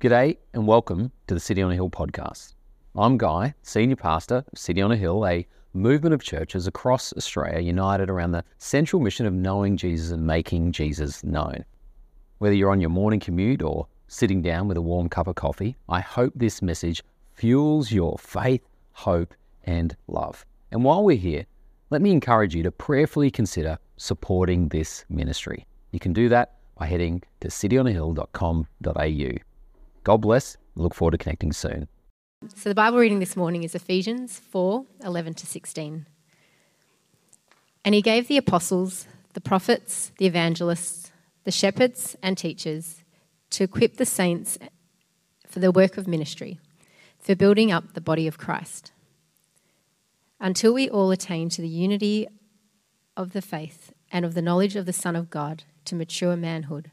G'day and welcome to the City on a Hill podcast. I'm Guy, Senior Pastor of City on a Hill, a movement of churches across Australia united around the central mission of knowing Jesus and making Jesus known. Whether you're on your morning commute or sitting down with a warm cup of coffee, I hope this message fuels your faith, hope, and love. And while we're here, let me encourage you to prayerfully consider supporting this ministry. You can do that by heading to cityonahill.com.au. God bless. Look forward to connecting soon. So the Bible reading this morning is Ephesians 4 11 to 16. And he gave the apostles, the prophets, the evangelists, the shepherds, and teachers to equip the saints for the work of ministry, for building up the body of Christ, until we all attain to the unity of the faith and of the knowledge of the Son of God, to mature manhood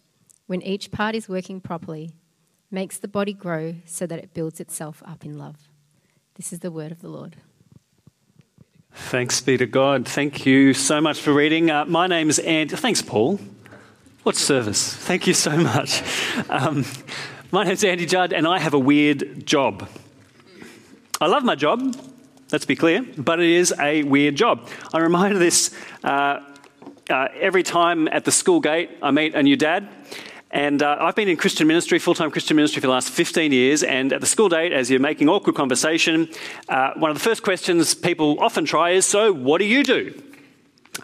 when each part is working properly, makes the body grow so that it builds itself up in love. This is the word of the Lord. Thanks be to God. Thank you so much for reading. Uh, my name is Andy. Thanks, Paul. What service? Thank you so much. Um, my name's Andy Judd, and I have a weird job. I love my job, let's be clear, but it is a weird job. I'm reminded of this uh, uh, every time at the school gate I meet a new dad. And uh, I've been in Christian ministry, full time Christian ministry, for the last 15 years. And at the school date, as you're making awkward conversation, uh, one of the first questions people often try is So, what do you do?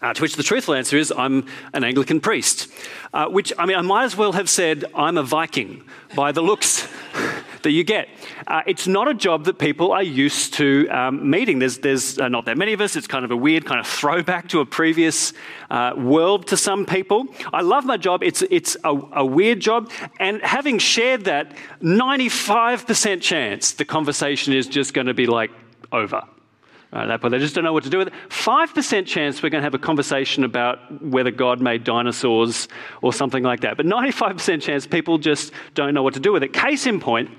Uh, to which the truthful answer is, I'm an Anglican priest. Uh, which, I mean, I might as well have said, I'm a Viking by the looks that you get. Uh, it's not a job that people are used to um, meeting. There's, there's uh, not that many of us. It's kind of a weird kind of throwback to a previous uh, world to some people. I love my job. It's, it's a, a weird job. And having shared that, 95% chance the conversation is just going to be like over. Right, that point, they just don't know what to do with it. 5% chance we're going to have a conversation about whether God made dinosaurs or something like that. But 95% chance people just don't know what to do with it. Case in point,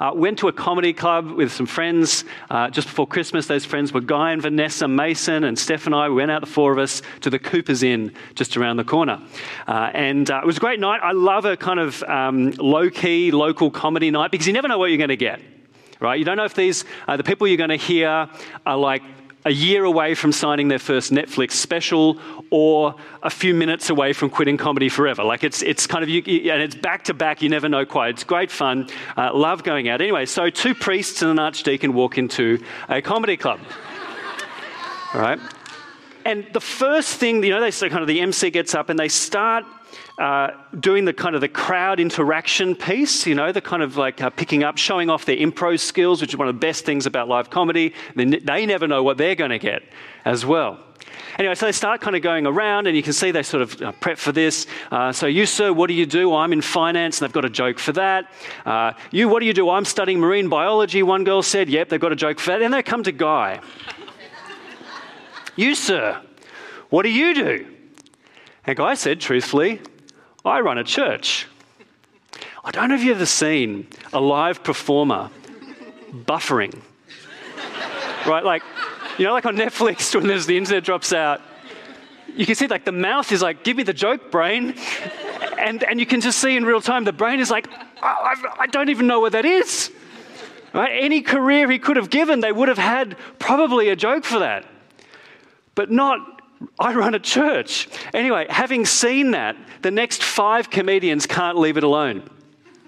uh, went to a comedy club with some friends uh, just before Christmas. Those friends were Guy and Vanessa Mason and Steph and I. We went out, the four of us, to the Cooper's Inn just around the corner. Uh, and uh, it was a great night. I love a kind of um, low key local comedy night because you never know what you're going to get. Right? You don't know if these, uh, the people you're going to hear are like a year away from signing their first Netflix special or a few minutes away from quitting comedy forever. Like it's, it's kind of, you, and it's back to back, you never know quite. It's great fun. Uh, love going out. Anyway, so two priests and an archdeacon walk into a comedy club. All right? And the first thing, you know, they so kind of the MC gets up and they start uh, doing the kind of the crowd interaction piece, you know, the kind of like uh, picking up, showing off their improv skills, which is one of the best things about live comedy. They, they never know what they're going to get as well. Anyway, so they start kind of going around, and you can see they sort of uh, prep for this. Uh, so, you, sir, what do you do? I'm in finance, and they've got a joke for that. Uh, you, what do you do? I'm studying marine biology. One girl said, Yep, they've got a joke for that. Then they come to Guy. You, sir, what do you do? And Guy said, truthfully, I run a church. I don't know if you've ever seen a live performer buffering. right? Like, you know, like on Netflix when there's the internet drops out, you can see like the mouth is like, give me the joke, brain. And, and you can just see in real time the brain is like, I, I don't even know what that is. Right? Any career he could have given, they would have had probably a joke for that. But not I run a church. Anyway, having seen that, the next five comedians can't leave it alone.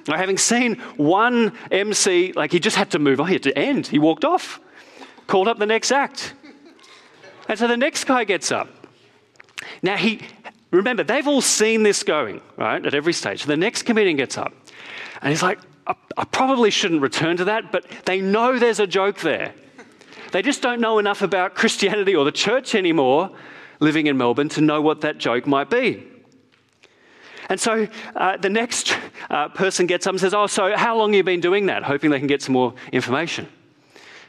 Having seen one MC, like he just had to move on, he had to end. He walked off, called up the next act. And so the next guy gets up. Now, he, remember, they've all seen this going, right, at every stage. So the next comedian gets up and he's like, I, I probably shouldn't return to that, but they know there's a joke there. They just don't know enough about Christianity or the church anymore living in Melbourne to know what that joke might be. And so uh, the next uh, person gets up and says, Oh, so how long have you been doing that? Hoping they can get some more information.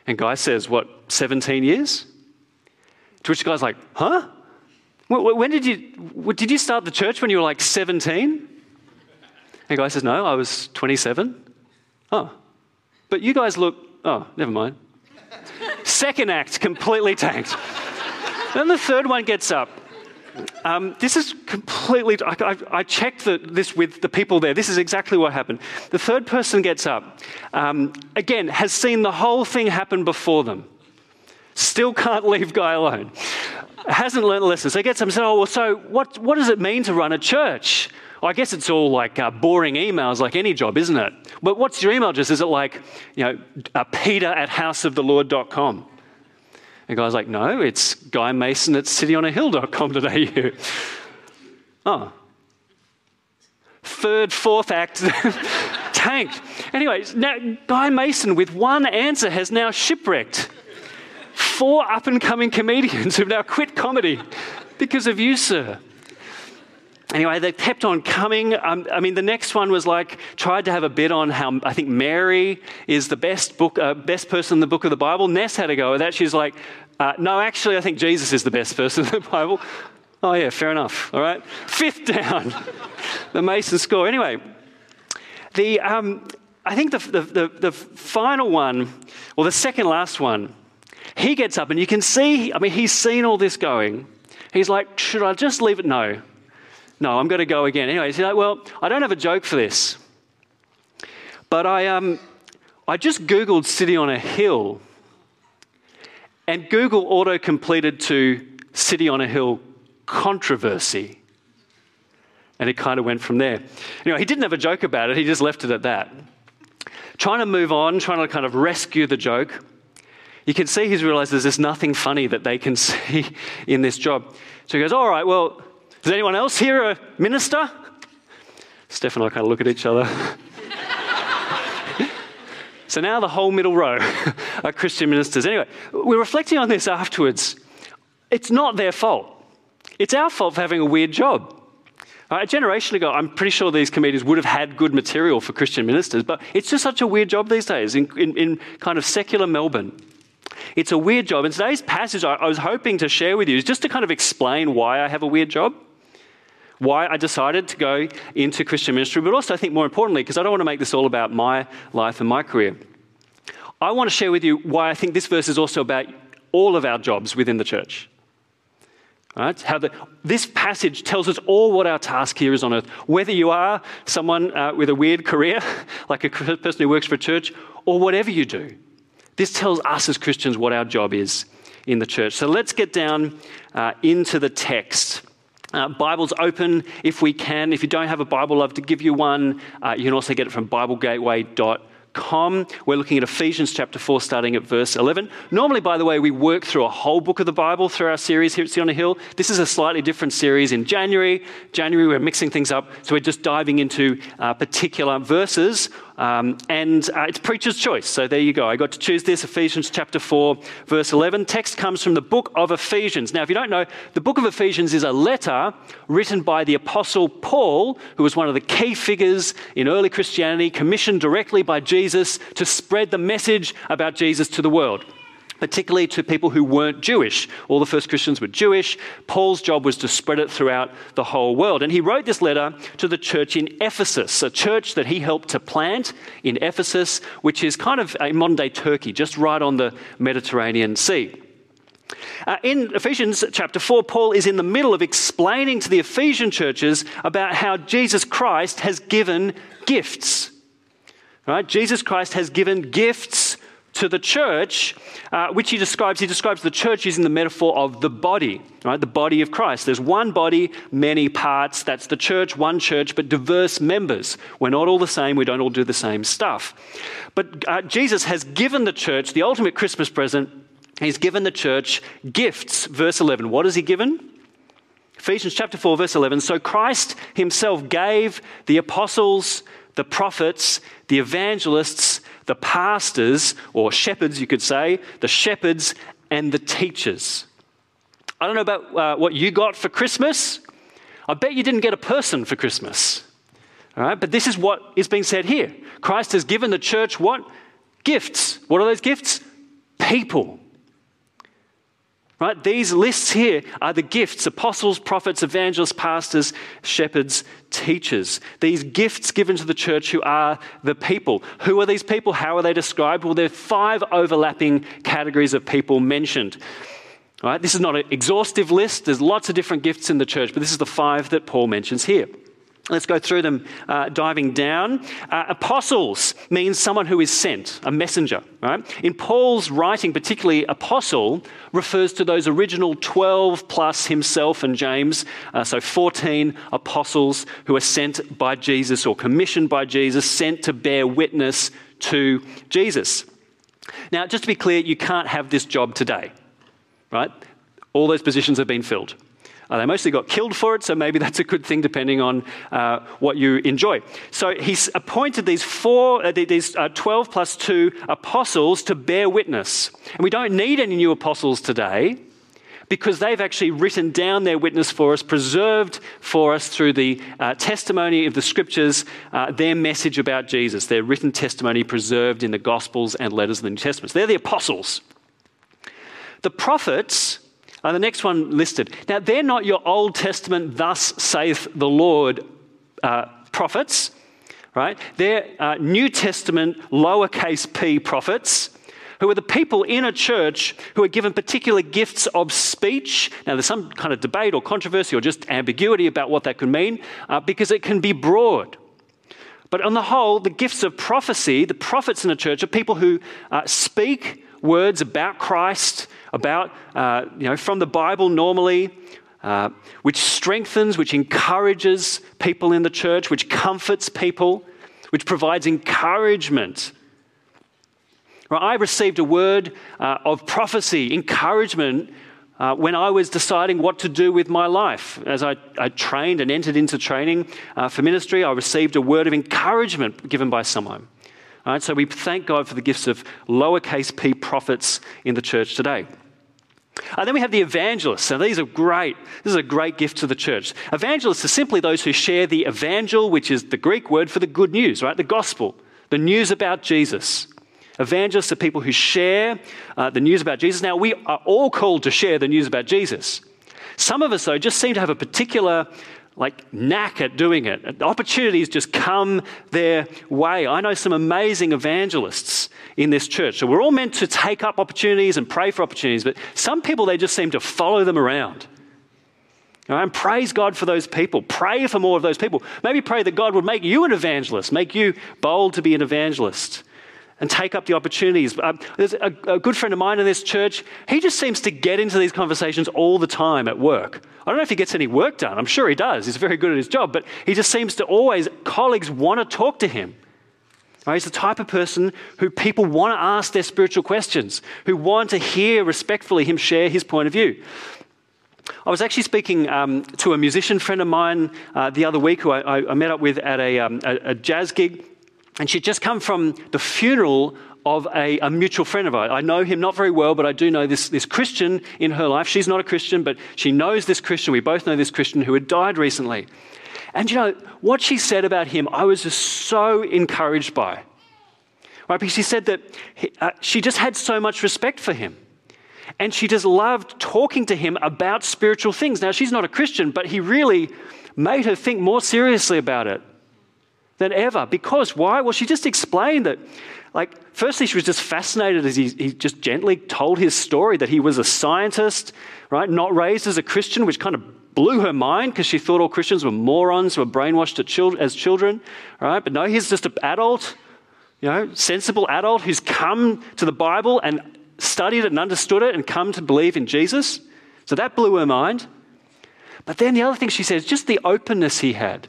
And Guy says, What, 17 years? To which the guy's like, Huh? When did you, did you start the church when you were like 17? And Guy says, No, I was 27. Oh, but you guys look, oh, never mind. Second act, completely tanked. then the third one gets up. Um, this is completely, I, I, I checked the, this with the people there. This is exactly what happened. The third person gets up, um, again, has seen the whole thing happen before them, still can't leave Guy alone, hasn't learned a lesson. So he gets up and Oh, well, so what, what does it mean to run a church? I guess it's all like uh, boring emails, like any job, isn't it? But what's your email address? Is it like, you know, uh, peter at houseofthelord.com? The guy's like, no, it's Guy Mason at cityonahill.com.au. oh. Third, fourth act, tanked. Anyway, now Guy Mason, with one answer, has now shipwrecked. Four up and coming comedians who've now quit comedy because of you, sir anyway, they kept on coming. Um, I mean, the next one was like tried to have a bit on how I think Mary is the best book, uh, best person in the book of the Bible. Ness had a go at that. She's like, uh, no, actually, I think Jesus is the best person in the Bible. Oh yeah, fair enough. All right, fifth down, the Mason score. Anyway, the um, I think the, the, the, the final one, or the second last one, he gets up and you can see. I mean, he's seen all this going. He's like, should I just leave it? No. No, I'm going to go again. Anyway, he's like, well, I don't have a joke for this. But I, um, I just Googled City on a Hill, and Google auto completed to City on a Hill controversy. And it kind of went from there. Anyway, he didn't have a joke about it, he just left it at that. Trying to move on, trying to kind of rescue the joke. You can see he's realized there's just nothing funny that they can see in this job. So he goes, All right, well, is anyone else here a minister? Steph and I kind of look at each other. so now the whole middle row are Christian ministers. Anyway, we're reflecting on this afterwards. It's not their fault. It's our fault for having a weird job. a generation ago, I'm pretty sure these comedians would have had good material for Christian ministers, but it's just such a weird job these days in, in, in kind of secular Melbourne. It's a weird job. And today's passage I, I was hoping to share with you is just to kind of explain why I have a weird job why I decided to go into Christian ministry, but also I think more importantly, because I don't want to make this all about my life and my career. I want to share with you why I think this verse is also about all of our jobs within the church. Right? How the, this passage tells us all what our task here is on earth. Whether you are someone uh, with a weird career, like a person who works for a church, or whatever you do, this tells us as Christians what our job is in the church. So let's get down uh, into the text. Uh, Bibles open if we can. If you don't have a Bible, love to give you one. Uh, you can also get it from BibleGateway.com we're looking at Ephesians chapter 4, starting at verse 11. Normally, by the way, we work through a whole book of the Bible through our series here at City on a Hill. This is a slightly different series in January. January, we're mixing things up, so we're just diving into uh, particular verses um, and uh, it's preacher's choice. So there you go. I got to choose this Ephesians chapter 4, verse 11. Text comes from the book of Ephesians. Now, if you don't know, the book of Ephesians is a letter written by the apostle Paul, who was one of the key figures in early Christianity, commissioned directly by Jesus to spread the message about Jesus to the world particularly to people who weren't Jewish. All the first Christians were Jewish. Paul's job was to spread it throughout the whole world. And he wrote this letter to the church in Ephesus, a church that he helped to plant in Ephesus, which is kind of a modern day Turkey, just right on the Mediterranean Sea. Uh, in Ephesians chapter 4, Paul is in the middle of explaining to the Ephesian churches about how Jesus Christ has given gifts. Right? Jesus Christ has given gifts to the church, uh, which he describes, he describes the church using the metaphor of the body, right? The body of Christ. There's one body, many parts. That's the church, one church, but diverse members. We're not all the same. We don't all do the same stuff. But uh, Jesus has given the church the ultimate Christmas present. He's given the church gifts. Verse 11. What has he given? Ephesians chapter 4, verse 11. So Christ himself gave the apostles, the prophets, the evangelists, the pastors, or shepherds, you could say, the shepherds and the teachers. I don't know about uh, what you got for Christmas. I bet you didn't get a person for Christmas. All right, but this is what is being said here. Christ has given the church what? Gifts. What are those gifts? People. Right? These lists here are the gifts apostles, prophets, evangelists, pastors, shepherds, teachers. These gifts given to the church who are the people. Who are these people? How are they described? Well, there are five overlapping categories of people mentioned. Right? This is not an exhaustive list, there's lots of different gifts in the church, but this is the five that Paul mentions here. Let's go through them, uh, diving down. Uh, apostles means someone who is sent, a messenger. Right? In Paul's writing, particularly apostle, refers to those original 12 plus himself and James, uh, so 14 apostles who are sent by Jesus or commissioned by Jesus, sent to bear witness to Jesus. Now, just to be clear, you can't have this job today, right? All those positions have been filled. Uh, they mostly got killed for it, so maybe that's a good thing depending on uh, what you enjoy. So he's appointed these four, uh, these uh, 12 plus two apostles to bear witness. And we don't need any new apostles today because they've actually written down their witness for us, preserved for us through the uh, testimony of the scriptures, uh, their message about Jesus, their written testimony preserved in the Gospels and letters of the New Testament. So they're the apostles. The prophets uh, the next one listed. Now, they're not your Old Testament, thus saith the Lord uh, prophets, right? They're uh, New Testament, lowercase p prophets who are the people in a church who are given particular gifts of speech. Now, there's some kind of debate or controversy or just ambiguity about what that could mean uh, because it can be broad. But on the whole, the gifts of prophecy, the prophets in a church, are people who uh, speak words about Christ, about, uh, you know, from the Bible normally, uh, which strengthens, which encourages people in the church, which comforts people, which provides encouragement. Well, I received a word uh, of prophecy, encouragement, uh, when I was deciding what to do with my life. As I, I trained and entered into training uh, for ministry, I received a word of encouragement given by someone. Right, so we thank God for the gifts of lowercase p prophets in the church today. Uh, then we have the evangelists. Now, these are great. This is a great gift to the church. Evangelists are simply those who share the evangel, which is the Greek word for the good news, right? The gospel, the news about Jesus. Evangelists are people who share uh, the news about Jesus. Now, we are all called to share the news about Jesus. Some of us, though, just seem to have a particular like knack at doing it. Opportunities just come their way. I know some amazing evangelists in this church. So we're all meant to take up opportunities and pray for opportunities, but some people, they just seem to follow them around. And praise God for those people. Pray for more of those people. Maybe pray that God would make you an evangelist, make you bold to be an evangelist and take up the opportunities. Uh, there's a, a, good friend of mine in this church. He just seems to get into these conversations all the time at work. I don't know if he gets any work done. I'm sure he does. He's very good at his job, but he just seems to always, colleagues want to talk to him. Right? He's the type of person who people want to ask their spiritual questions, who want to hear respectfully him share his point of view. I was actually speaking um, to a musician friend of mine uh, the other week who I, I, met up with at a, um, a, a jazz gig. And she'd just come from the funeral of a, a, mutual friend of ours. I know him not very well, but I do know this, this Christian in her life. She's not a Christian, but she knows this Christian. We both know this Christian who had died recently. And you know, what she said about him, I was just so encouraged by. Right? Because she said that he, uh, she just had so much respect for him. And she just loved talking to him about spiritual things. Now, she's not a Christian, but he really made her think more seriously about it than ever. Because why? Well, she just explained that, like, firstly, she was just fascinated as he, he just gently told his story that he was a scientist, right? Not raised as a Christian, which kind of blew her mind because she thought all Christians were morons who were brainwashed as children, right? But no, he's just an adult, you know, sensible adult who's come to the Bible and studied it and understood it and come to believe in Jesus. So that blew her mind. But then the other thing she says, just the openness he had.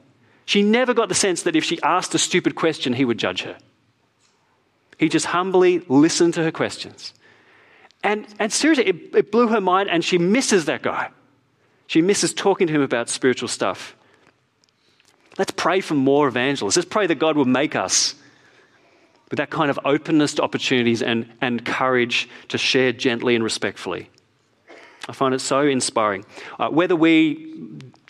She never got the sense that if she asked a stupid question, he would judge her. He just humbly listened to her questions. And, and seriously, it, it blew her mind, and she misses that guy. She misses talking to him about spiritual stuff. Let's pray for more evangelists. Let's pray that God will make us with that kind of openness to opportunities and, and courage to share gently and respectfully. I find it so inspiring. Uh, whether we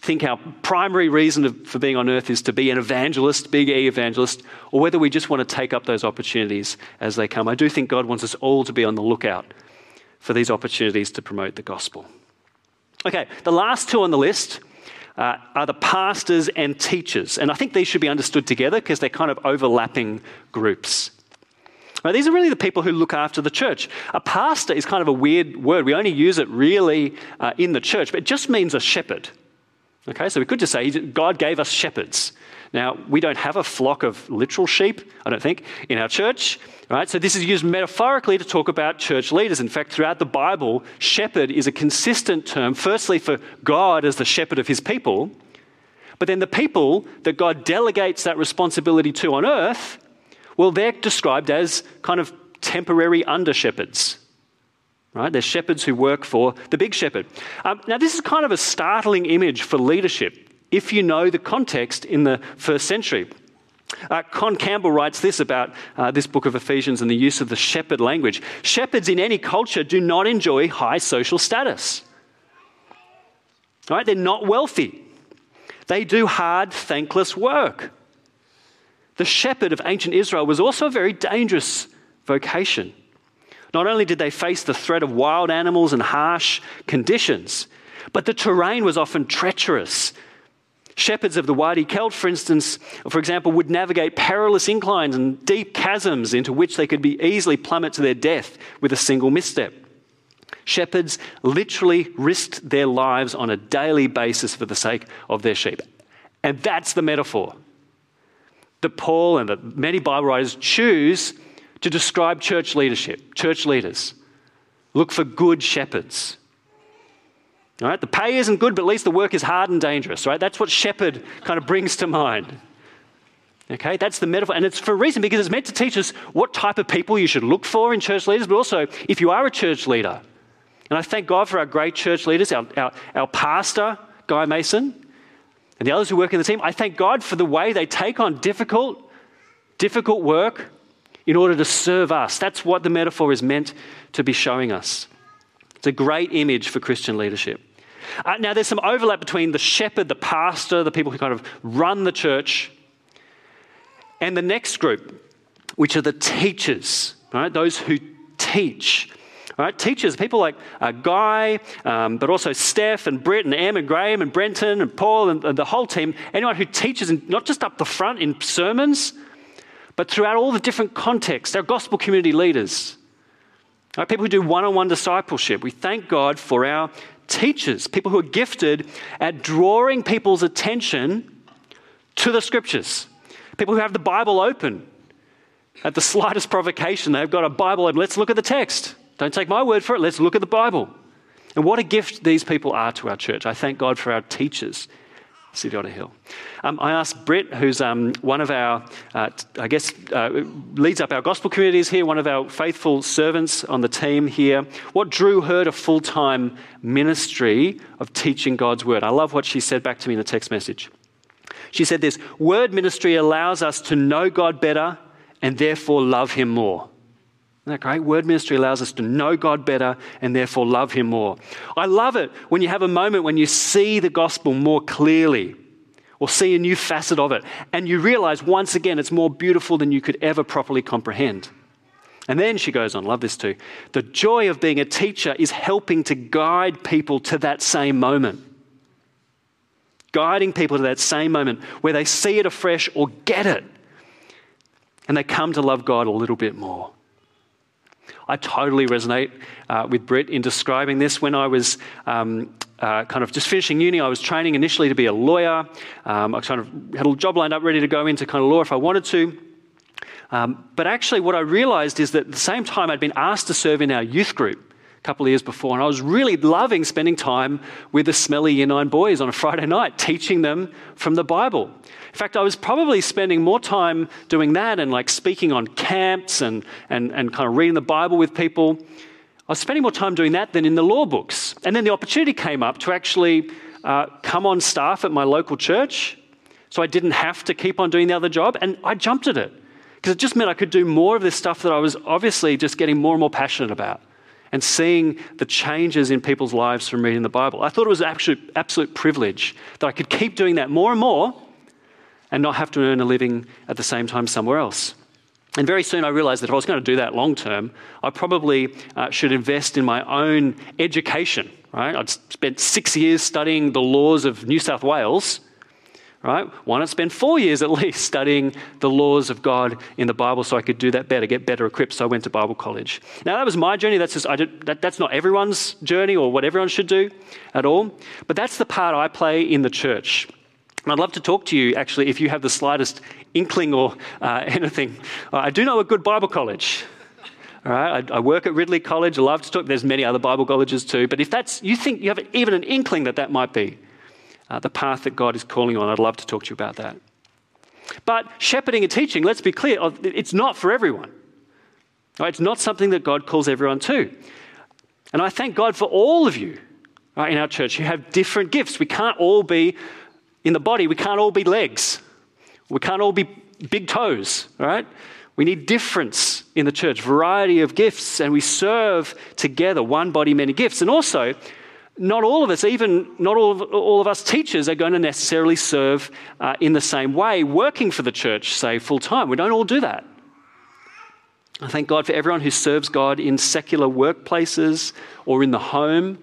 think our primary reason for being on earth is to be an evangelist, big E evangelist, or whether we just want to take up those opportunities as they come. I do think God wants us all to be on the lookout for these opportunities to promote the gospel. Okay, the last two on the list uh, are the pastors and teachers. And I think these should be understood together because they're kind of overlapping groups. Now, these are really the people who look after the church. A pastor is kind of a weird word. We only use it really uh, in the church, but it just means a shepherd. Okay, so we could just say God gave us shepherds. Now, we don't have a flock of literal sheep, I don't think, in our church. Right? So this is used metaphorically to talk about church leaders. In fact, throughout the Bible, shepherd is a consistent term, firstly for God as the shepherd of his people, but then the people that God delegates that responsibility to on earth, well, they're described as kind of temporary under shepherds. Right? They're shepherds who work for the big shepherd. Um, now, this is kind of a startling image for leadership if you know the context in the first century. Uh, Con Campbell writes this about uh, this book of Ephesians and the use of the shepherd language. Shepherds in any culture do not enjoy high social status. Right? They're not wealthy. They do hard, thankless work. The shepherd of ancient Israel was also a very dangerous vocation. Not only did they face the threat of wild animals and harsh conditions, but the terrain was often treacherous Shepherds of the Wadi Kelt, for instance, for example, would navigate perilous inclines and deep chasms into which they could be easily plummet to their death with a single misstep. Shepherds literally risked their lives on a daily basis for the sake of their sheep. And that's the metaphor that Paul and that many Bible writers choose to describe church leadership, church leaders. Look for good shepherds all right, the pay isn't good, but at least the work is hard and dangerous, right? That's what shepherd kind of brings to mind. Okay, that's the metaphor. And it's for a reason because it's meant to teach us what type of people you should look for in church leaders, but also if you are a church leader. And I thank God for our great church leaders, our, our, our pastor, Guy Mason, and the others who work in the team. I thank God for the way they take on difficult, difficult work in order to serve us. That's what the metaphor is meant to be showing us. It's a great image for Christian leadership. Uh, now, there's some overlap between the shepherd, the pastor, the people who kind of run the church, and the next group, which are the teachers, right? Those who teach. Right? Teachers, people like uh, Guy, um, but also Steph and Britt and Em and Graham and Brenton and Paul and, and the whole team, anyone who teaches, in, not just up the front in sermons, but throughout all the different contexts, our gospel community leaders, right? people who do one on one discipleship. We thank God for our teachers, people who are gifted at drawing people's attention to the scriptures, people who have the Bible open. At the slightest provocation, they've got a Bible open. Let's look at the text. Don't take my word for it. Let's look at the Bible. And what a gift these people are to our church. I thank God for our teachers City on a Hill. Um, I asked Britt, who's um, one of our, uh, I guess, uh, leads up our gospel communities here, one of our faithful servants on the team here, what drew her to full time ministry of teaching God's word. I love what she said back to me in the text message. She said this Word ministry allows us to know God better and therefore love Him more. Isn't that great? Word ministry allows us to know God better and therefore love Him more. I love it when you have a moment when you see the gospel more clearly or see a new facet of it and you realize once again it's more beautiful than you could ever properly comprehend. And then she goes on, love this too. The joy of being a teacher is helping to guide people to that same moment. Guiding people to that same moment where they see it afresh or get it and they come to love God a little bit more. I totally resonate uh, with Britt in describing this. When I was um, uh, kind of just finishing uni, I was training initially to be a lawyer. Um, I kind of had a job lined up ready to go into kind of law if I wanted to. Um, but actually, what I realized is that at the same time, I'd been asked to serve in our youth group a couple of years before, and I was really loving spending time with the smelly year nine boys on a Friday night, teaching them from the Bible. In fact, I was probably spending more time doing that and like speaking on camps and, and, and kind of reading the Bible with people. I was spending more time doing that than in the law books. And then the opportunity came up to actually uh, come on staff at my local church. So I didn't have to keep on doing the other job. And I jumped at it because it just meant I could do more of this stuff that I was obviously just getting more and more passionate about and seeing the changes in people's lives from reading the Bible. I thought it was an absolute, absolute privilege that I could keep doing that more and more and not have to earn a living at the same time somewhere else. And very soon I realized that if I was going to do that long term, I probably uh, should invest in my own education. Right? I'd spent six years studying the laws of New South Wales right? Why not spend four years at least studying the laws of God in the Bible so I could do that better, get better equipped? So I went to Bible college. Now, that was my journey. That's, just, did, that, that's not everyone's journey or what everyone should do at all. But that's the part I play in the church. And I'd love to talk to you, actually, if you have the slightest inkling or uh, anything. I do know a good Bible college. All right, I, I, work at Ridley College. I love to talk. There's many other Bible colleges too. But if that's you think you have even an inkling that that might be uh, the path that God is calling on. I'd love to talk to you about that. But shepherding and teaching, let's be clear, it's not for everyone. Right? It's not something that God calls everyone to. And I thank God for all of you right, in our church who have different gifts. We can't all be in the body, we can't all be legs, we can't all be big toes, right? We need difference in the church, variety of gifts, and we serve together, one body, many gifts. And also, not all of us, even not all of, all of us teachers, are going to necessarily serve uh, in the same way, working for the church, say, full time. We don't all do that. I thank God for everyone who serves God in secular workplaces or in the home.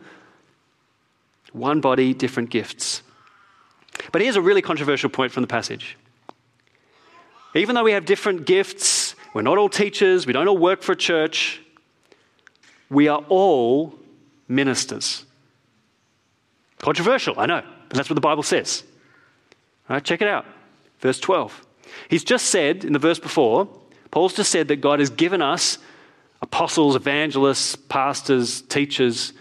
One body, different gifts. But here's a really controversial point from the passage. Even though we have different gifts, we're not all teachers, we don't all work for a church, we are all ministers. Controversial, I know, but that's what the Bible says. All right, check it out. Verse 12. He's just said in the verse before, Paul's just said that God has given us apostles, evangelists, pastors, teachers.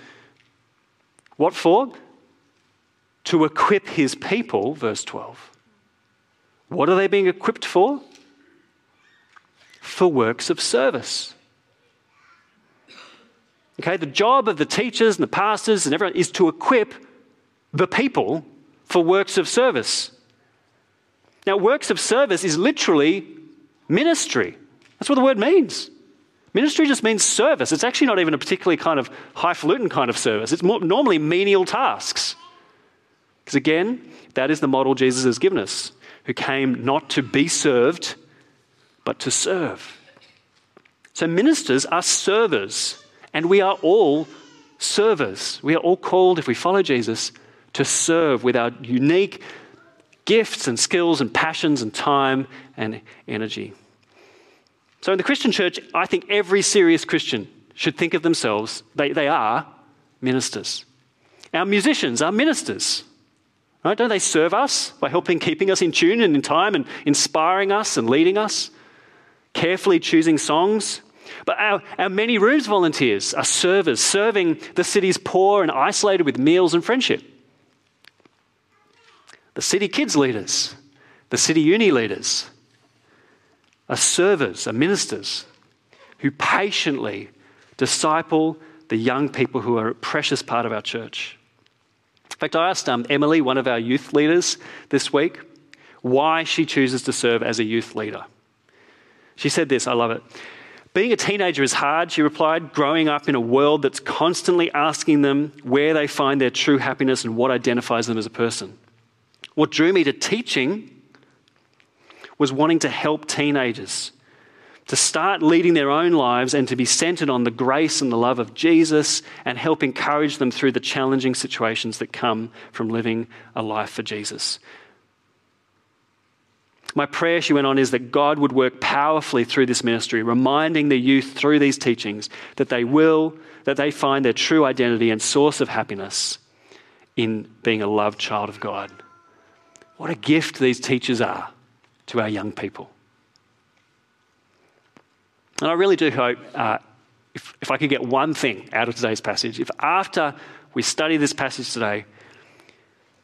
What for? To equip his people, verse 12. What are they being equipped for? For works of service. Okay, the job of the teachers and the pastors and everyone is to equip the people for works of service. Now, works of service is literally ministry. That's what the word means. Ministry just means service. It's actually not even a particularly kind of highfalutin kind of service. It's more, normally menial tasks. Because again, that is the model Jesus has given us, who came not to be served, but to serve. So ministers are servers, and we are all servers. We are all called, if we follow Jesus, to serve with our unique gifts and skills and passions and time and energy. So, in the Christian church, I think every serious Christian should think of themselves, they, they are ministers. Our musicians are ministers. Right? Don't they serve us by helping keeping us in tune and in time and inspiring us and leading us? Carefully choosing songs. But our, our many rooms volunteers are servers, serving the city's poor and isolated with meals and friendship the city kids leaders, the city uni leaders, are servers, are ministers who patiently disciple the young people who are a precious part of our church. In fact, I asked um, Emily, one of our youth leaders, this week, why she chooses to serve as a youth leader. She said this, I love it. Being a teenager is hard, she replied, growing up in a world that's constantly asking them where they find their true happiness and what identifies them as a person. What drew me to teaching was wanting to help teenagers to start leading their own lives and to be centered on the grace and the love of Jesus and help encourage them through the challenging situations that come from living a life for Jesus. My prayer, she went on, is that God would work powerfully through this ministry, reminding the youth through these teachings that they will, that they find their true identity and source of happiness in being a loved child of God. What a gift these teachers are to our young people. And I really do hope, uh, if, if I could get one thing out of today's passage, if after we study this passage today,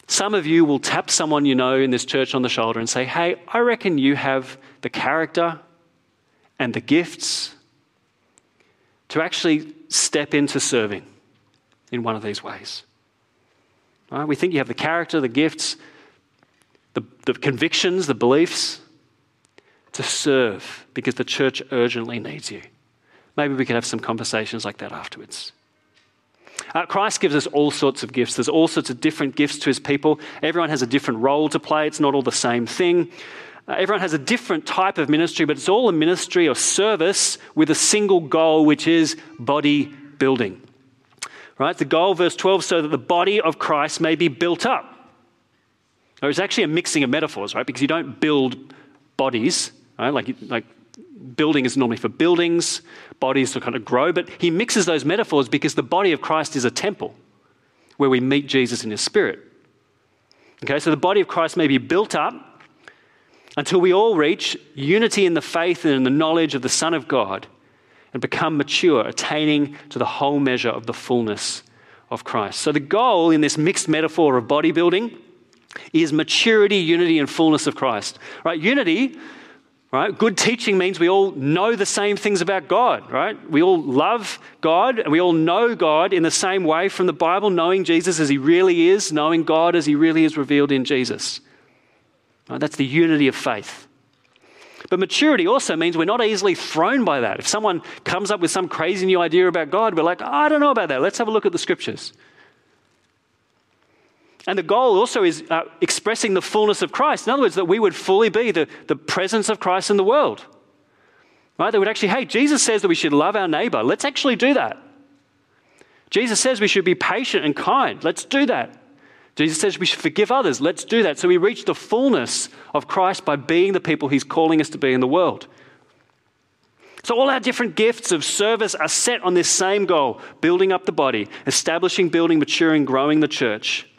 some of you will tap someone you know in this church on the shoulder and say, Hey, I reckon you have the character and the gifts to actually step into serving in one of these ways. Right? We think you have the character, the gifts, the, the convictions, the beliefs to serve because the church urgently needs you. Maybe we could have some conversations like that afterwards. Uh, Christ gives us all sorts of gifts. There's all sorts of different gifts to his people. Everyone has a different role to play, it's not all the same thing. Uh, everyone has a different type of ministry, but it's all a ministry or service with a single goal, which is body building. Right? The goal, verse 12, so that the body of Christ may be built up. It's actually a mixing of metaphors, right? Because you don't build bodies, right? Like, like building is normally for buildings, bodies to kind of grow, but he mixes those metaphors because the body of Christ is a temple where we meet Jesus in his spirit. Okay, so the body of Christ may be built up until we all reach unity in the faith and in the knowledge of the Son of God and become mature, attaining to the whole measure of the fullness of Christ. So, the goal in this mixed metaphor of bodybuilding is maturity, unity, and fullness of Christ. Right? Unity, right? Good teaching means we all know the same things about God, right? We all love God and we all know God in the same way from the Bible, knowing Jesus as he really is, knowing God as he really is revealed in Jesus. Right? That's the unity of faith. But maturity also means we're not easily thrown by that. If someone comes up with some crazy new idea about God, we're like, oh, I don't know about that. Let's have a look at the scriptures. And the goal also is uh, expressing the fullness of Christ. In other words, that we would fully be the, the presence of Christ in the world. Right? They would actually, hey, Jesus says that we should love our neighbor. Let's actually do that. Jesus says we should be patient and kind. Let's do that. Jesus says we should forgive others. Let's do that. So we reach the fullness of Christ by being the people he's calling us to be in the world. So, all our different gifts of service are set on this same goal building up the body, establishing, building, maturing, growing the church.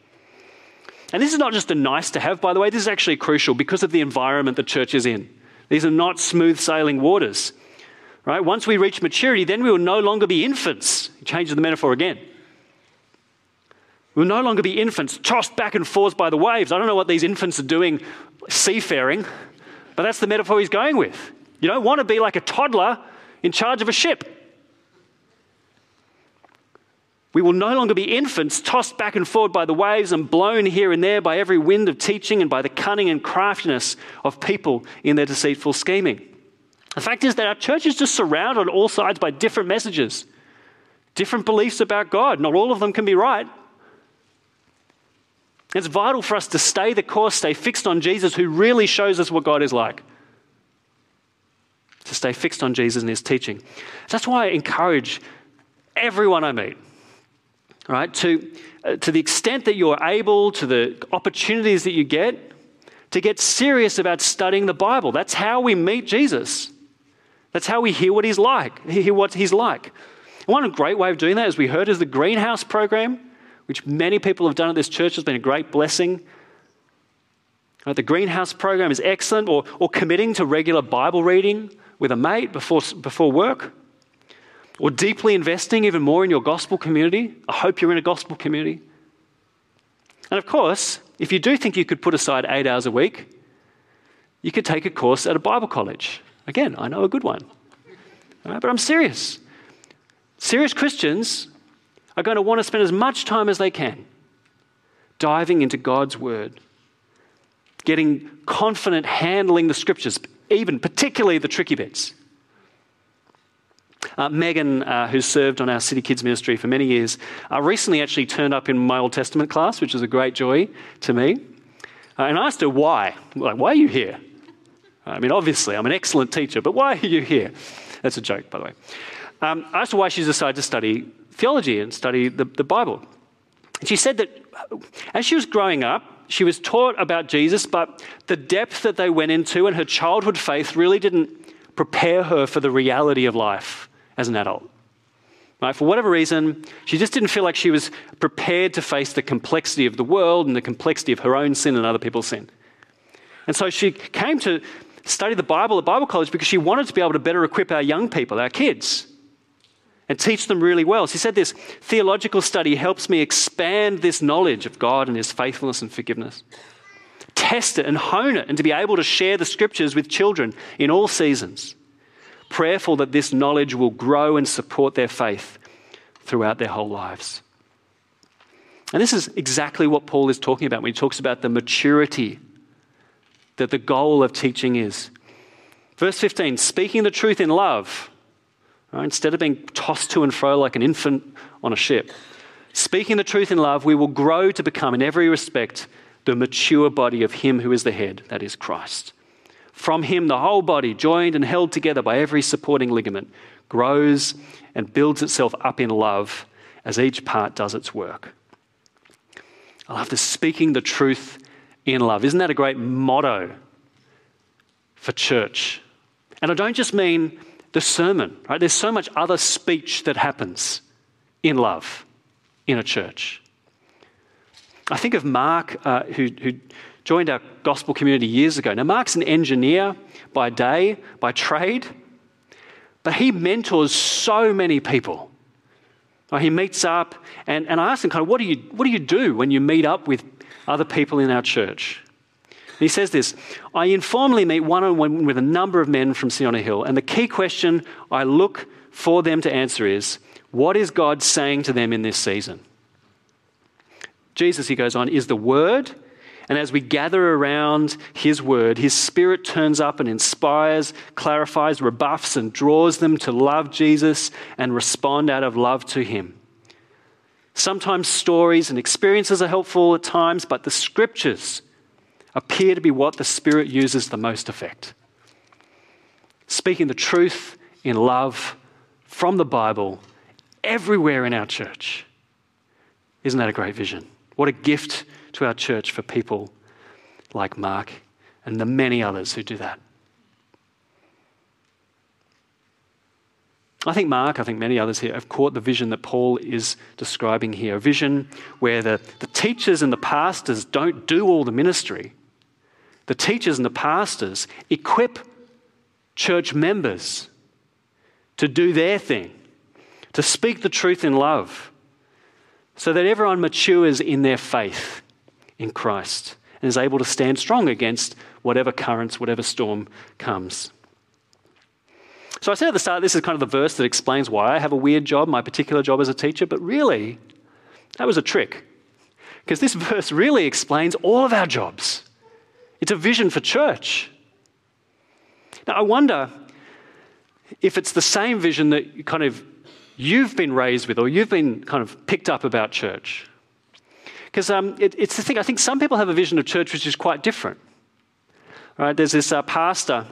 And this is not just a nice to have, by the way, this is actually crucial because of the environment the church is in. These are not smooth sailing waters. Right? Once we reach maturity, then we will no longer be infants. Change the metaphor again. We'll no longer be infants tossed back and forth by the waves. I don't know what these infants are doing seafaring, but that's the metaphor he's going with. You don't want to be like a toddler in charge of a ship. We will no longer be infants tossed back and forth by the waves and blown here and there by every wind of teaching and by the cunning and craftiness of people in their deceitful scheming. The fact is that our church is just surrounded on all sides by different messages, different beliefs about God. Not all of them can be right. It's vital for us to stay the course, stay fixed on Jesus, who really shows us what God is like. To stay fixed on Jesus and his teaching. That's why I encourage everyone I meet, right, to, uh, to the extent that you're able, to the opportunities that you get, to get serious about studying the Bible. That's how we meet Jesus. That's how we hear what he's like, hear what he's like. One great way of doing that, as we heard, is the Greenhouse program which many people have done at this church, has been a great blessing. Right, the greenhouse program is excellent, or, or committing to regular Bible reading with a mate before, before work, or deeply investing even more in your gospel community. I hope you're in a gospel community. And of course, if you do think you could put aside eight hours a week, you could take a course at a Bible college. Again, I know a good one. Right, but I'm serious. Serious Christians are going to want to spend as much time as they can diving into God's Word, getting confident handling the Scriptures, even particularly the tricky bits. Uh, Megan, uh, who's served on our City Kids ministry for many years, uh, recently actually turned up in my Old Testament class, which is a great joy to me. Uh, and I asked her why. Like, why are you here? I mean, obviously, I'm an excellent teacher, but why are you here? That's a joke, by the way. Um, I asked her why she decided to study theology and study the, the Bible. And she said that as she was growing up, she was taught about Jesus, but the depth that they went into and her childhood faith really didn't prepare her for the reality of life as an adult. Right? For whatever reason, she just didn't feel like she was prepared to face the complexity of the world and the complexity of her own sin and other people's sin. And so she came to study the Bible at Bible college because she wanted to be able to better equip our young people, our kids, and teach them really well. She said this theological study helps me expand this knowledge of God and His faithfulness and forgiveness. Test it and hone it, and to be able to share the scriptures with children in all seasons. Prayerful that this knowledge will grow and support their faith throughout their whole lives. And this is exactly what Paul is talking about when he talks about the maturity that the goal of teaching is. Verse 15 speaking the truth in love Right? Instead of being tossed to and fro like an infant on a ship, speaking the truth in love, we will grow to become, in every respect, the mature body of Him who is the head, that is Christ. From Him, the whole body, joined and held together by every supporting ligament, grows and builds itself up in love as each part does its work. I love this speaking the truth in love. Isn't that a great motto for church? And I don't just mean the sermon, right? There's so much other speech that happens in love in a church. I think of Mark, uh, who, who joined our gospel community years ago. Now, Mark's an engineer by day, by trade, but he mentors so many people. Uh, he meets up, and, and I asked him, kind of, what do, you, what do you do when you meet up with other people in our church? he says this I informally meet one on one with a number of men from Siona Hill, and the key question I look for them to answer is what is God saying to them in this season? Jesus, he goes on, is the Word. And as we gather around His Word, His Spirit turns up and inspires, clarifies, rebuffs, and draws them to love Jesus and respond out of love to Him. Sometimes stories and experiences are helpful at times, but the Scriptures appear to be what the Spirit uses the most effect. Speaking the truth in love from the Bible everywhere in our church. Isn't that a great vision? What a gift to our church for people like Mark and the many others who do that. I think Mark, I think many others here have caught the vision that Paul is describing here a vision where the, the teachers and the pastors don't do all the ministry, the teachers and the pastors equip church members to do their thing, to speak the truth in love, so that everyone matures in their faith in Christ and is able to stand strong against whatever currents, whatever storm comes. So I said at the start, this is kind of the verse that explains why I have a weird job, my particular job as a teacher, but really, that was a trick. Because this verse really explains all of our jobs. It's a vision for church. Now, I wonder if it's the same vision that kind of you've been raised with or you've been kind of picked up about church. Because um, it, it's the thing, I think some people have a vision of church which is quite different. Right? There's this uh, pastor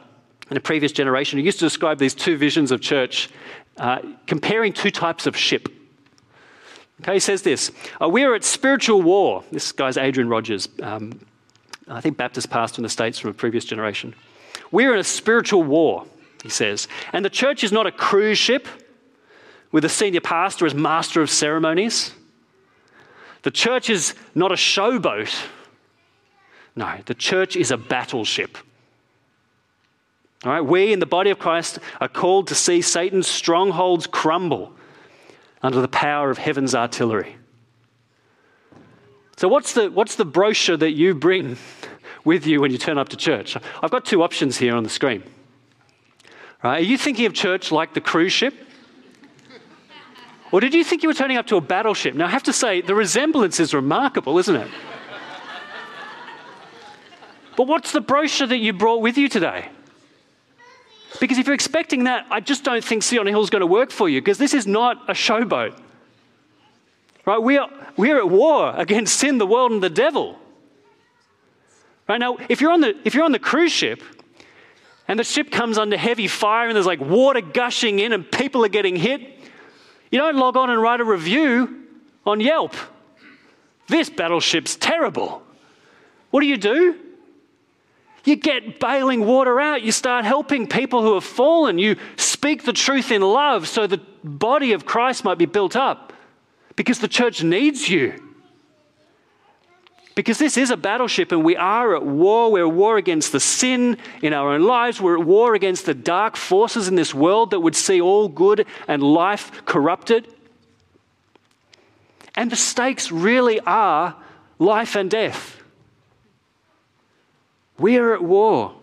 in a previous generation who used to describe these two visions of church, uh, comparing two types of ship. Okay, he says this uh, We're at spiritual war. This guy's Adrian Rogers, um, I think Baptist pastor in the States from a previous generation. We're in a spiritual war, he says. And the church is not a cruise ship with a senior pastor as master of ceremonies. The church is not a showboat. No, the church is a battleship. All right, we in the body of Christ are called to see Satan's strongholds crumble under the power of heaven's artillery. So, what's the, what's the brochure that you bring with you when you turn up to church? I've got two options here on the screen. Right? Are you thinking of church like the cruise ship? Or did you think you were turning up to a battleship? Now, I have to say, the resemblance is remarkable, isn't it? but what's the brochure that you brought with you today? Because if you're expecting that, I just don't think Siona Hill is going to work for you because this is not a showboat. Right? We are, we are at war against sin, the world, and the devil. Right now, if you're on the, if you're on the cruise ship and the ship comes under heavy fire and there's like water gushing in and people are getting hit, you don't log on and write a review on Yelp. This battleship's terrible. What do you do? You get bailing water out. You start helping people who have fallen. You speak the truth in love so the body of Christ might be built up because the church needs you. Because this is a battleship and we are at war. We're at war against the sin in our own lives. We're at war against the dark forces in this world that would see all good and life corrupted. And the stakes really are life and death. We are at war.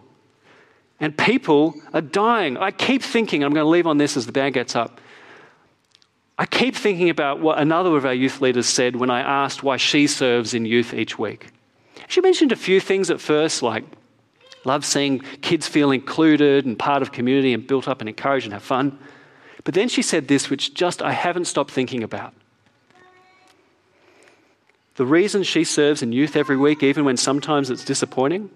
And people are dying. I keep thinking, I'm going to leave on this as the band gets up. I keep thinking about what another of our youth leaders said when I asked why she serves in youth each week. She mentioned a few things at first, like love seeing kids feel included and part of community and built up and encouraged and have fun. But then she said this, which just I haven't stopped thinking about. The reason she serves in youth every week, even when sometimes it's disappointing,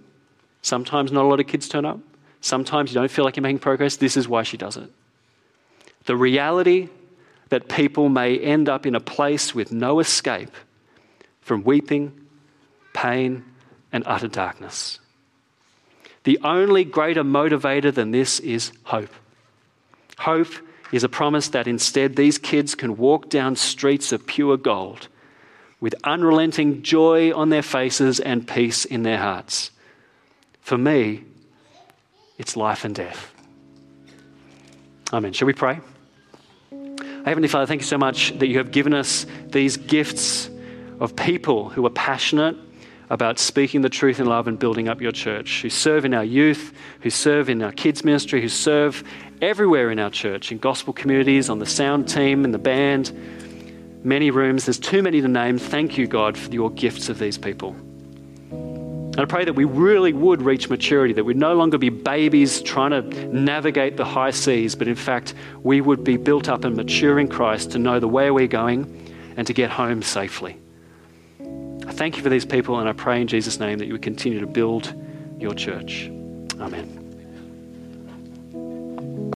sometimes not a lot of kids turn up, sometimes you don't feel like you're making progress, this is why she does it. The reality that people may end up in a place with no escape from weeping, pain, and utter darkness. The only greater motivator than this is hope. Hope is a promise that instead these kids can walk down streets of pure gold with unrelenting joy on their faces and peace in their hearts. For me, it's life and death. Amen. Shall we pray? Heavenly Father, thank you so much that you have given us these gifts of people who are passionate about speaking the truth in love and building up your church, who serve in our youth, who serve in our kids' ministry, who serve everywhere in our church, in gospel communities, on the sound team, in the band, many rooms. There's too many to name. Thank you, God, for your gifts of these people. And I pray that we really would reach maturity, that we'd no longer be babies trying to navigate the high seas, but in fact, we would be built up and mature in Christ to know the way we're going and to get home safely. I thank you for these people, and I pray in Jesus' name that you would continue to build your church. Amen.